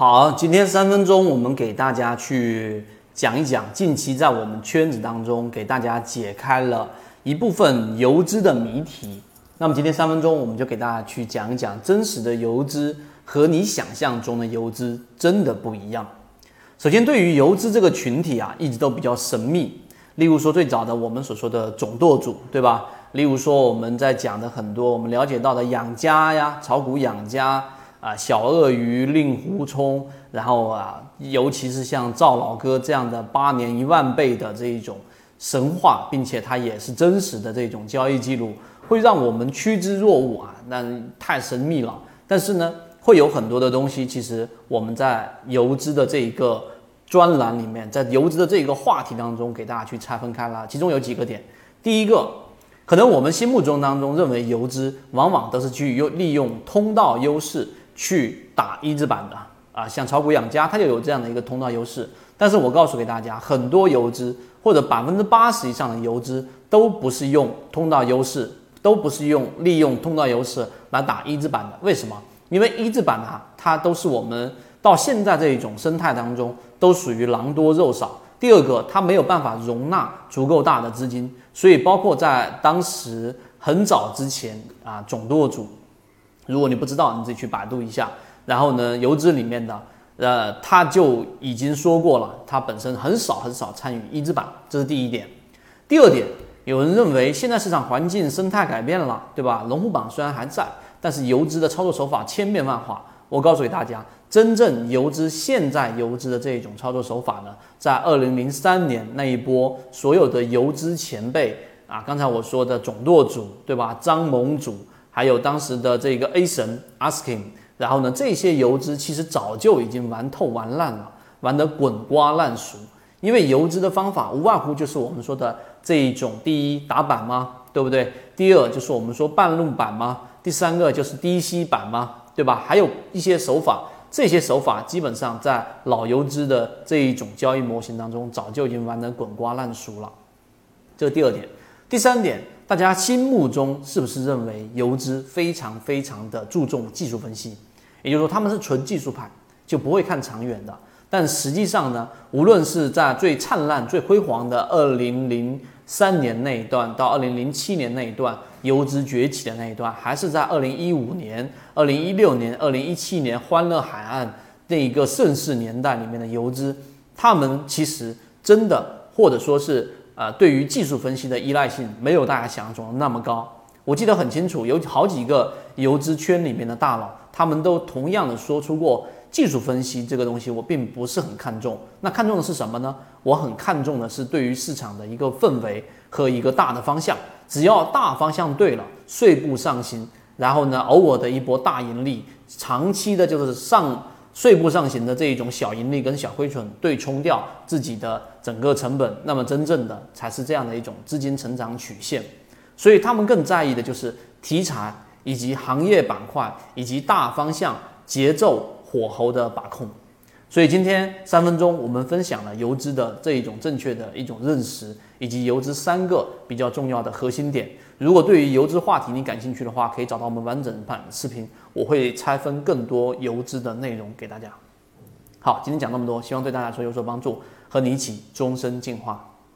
好，今天三分钟，我们给大家去讲一讲近期在我们圈子当中给大家解开了一部分游资的谜题。那么今天三分钟，我们就给大家去讲一讲真实的游资和你想象中的游资真的不一样。首先，对于游资这个群体啊，一直都比较神秘。例如说，最早的我们所说的总舵主，对吧？例如说，我们在讲的很多我们了解到的养家呀、炒股养家。啊，小鳄鱼令狐冲，然后啊，尤其是像赵老哥这样的八年一万倍的这一种神话，并且它也是真实的这种交易记录，会让我们趋之若鹜啊，那太神秘了。但是呢，会有很多的东西，其实我们在游资的这一个专栏里面，在游资的这一个话题当中，给大家去拆分开了。其中有几个点，第一个，可能我们心目中当中认为游资往往都是去用利用通道优势。去打一字板的啊，像炒股养家，它就有这样的一个通道优势。但是我告诉给大家，很多游资或者百分之八十以上的游资都不是用通道优势，都不是用利用通道优势来打一字板的。为什么？因为一字板啊，它都是我们到现在这一种生态当中都属于狼多肉少。第二个，它没有办法容纳足够大的资金，所以包括在当时很早之前啊，总舵主。如果你不知道，你自己去百度一下。然后呢，游资里面的，呃，他就已经说过了，他本身很少很少参与一字板，这是第一点。第二点，有人认为现在市场环境生态改变了，对吧？龙虎榜虽然还在，但是游资的操作手法千变万化。我告诉给大家，真正游资现在游资的这一种操作手法呢，在二零零三年那一波所有的游资前辈啊，刚才我说的总舵主，对吧？张盟主。还有当时的这个 A 神 Asking，然后呢，这些游资其实早就已经玩透玩烂了，玩得滚瓜烂熟。因为游资的方法无外乎就是我们说的这一种：第一打板吗？对不对？第二就是我们说半路板吗？第三个就是低吸板吗？对吧？还有一些手法，这些手法基本上在老游资的这一种交易模型当中早就已经玩得滚瓜烂熟了。这是第二点。第三点。大家心目中是不是认为游资非常非常的注重技术分析？也就是说，他们是纯技术派，就不会看长远的。但实际上呢，无论是在最灿烂、最辉煌的二零零三年那一段，到二零零七年那一段游资崛起的那一段，还是在二零一五年、二零一六年、二零一七年欢乐海岸那一个盛世年代里面的游资，他们其实真的，或者说是。啊，对于技术分析的依赖性没有大家想象中的那么高。我记得很清楚，有好几个游资圈里面的大佬，他们都同样的说出过，技术分析这个东西我并不是很看重。那看重的是什么呢？我很看重的是对于市场的一个氛围和一个大的方向。只要大方向对了，碎步上行，然后呢，偶尔的一波大盈利，长期的就是上。碎步上行的这一种小盈利跟小亏损对冲掉自己的整个成本，那么真正的才是这样的一种资金成长曲线。所以他们更在意的就是题材以及行业板块以及大方向节奏火候的把控。所以今天三分钟我们分享了游资的这一种正确的一种认识，以及游资三个比较重要的核心点。如果对于游资话题你感兴趣的话，可以找到我们完整版视频，我会拆分更多游资的内容给大家。好，今天讲那么多，希望对大家说有所帮助，和你一起终身进化。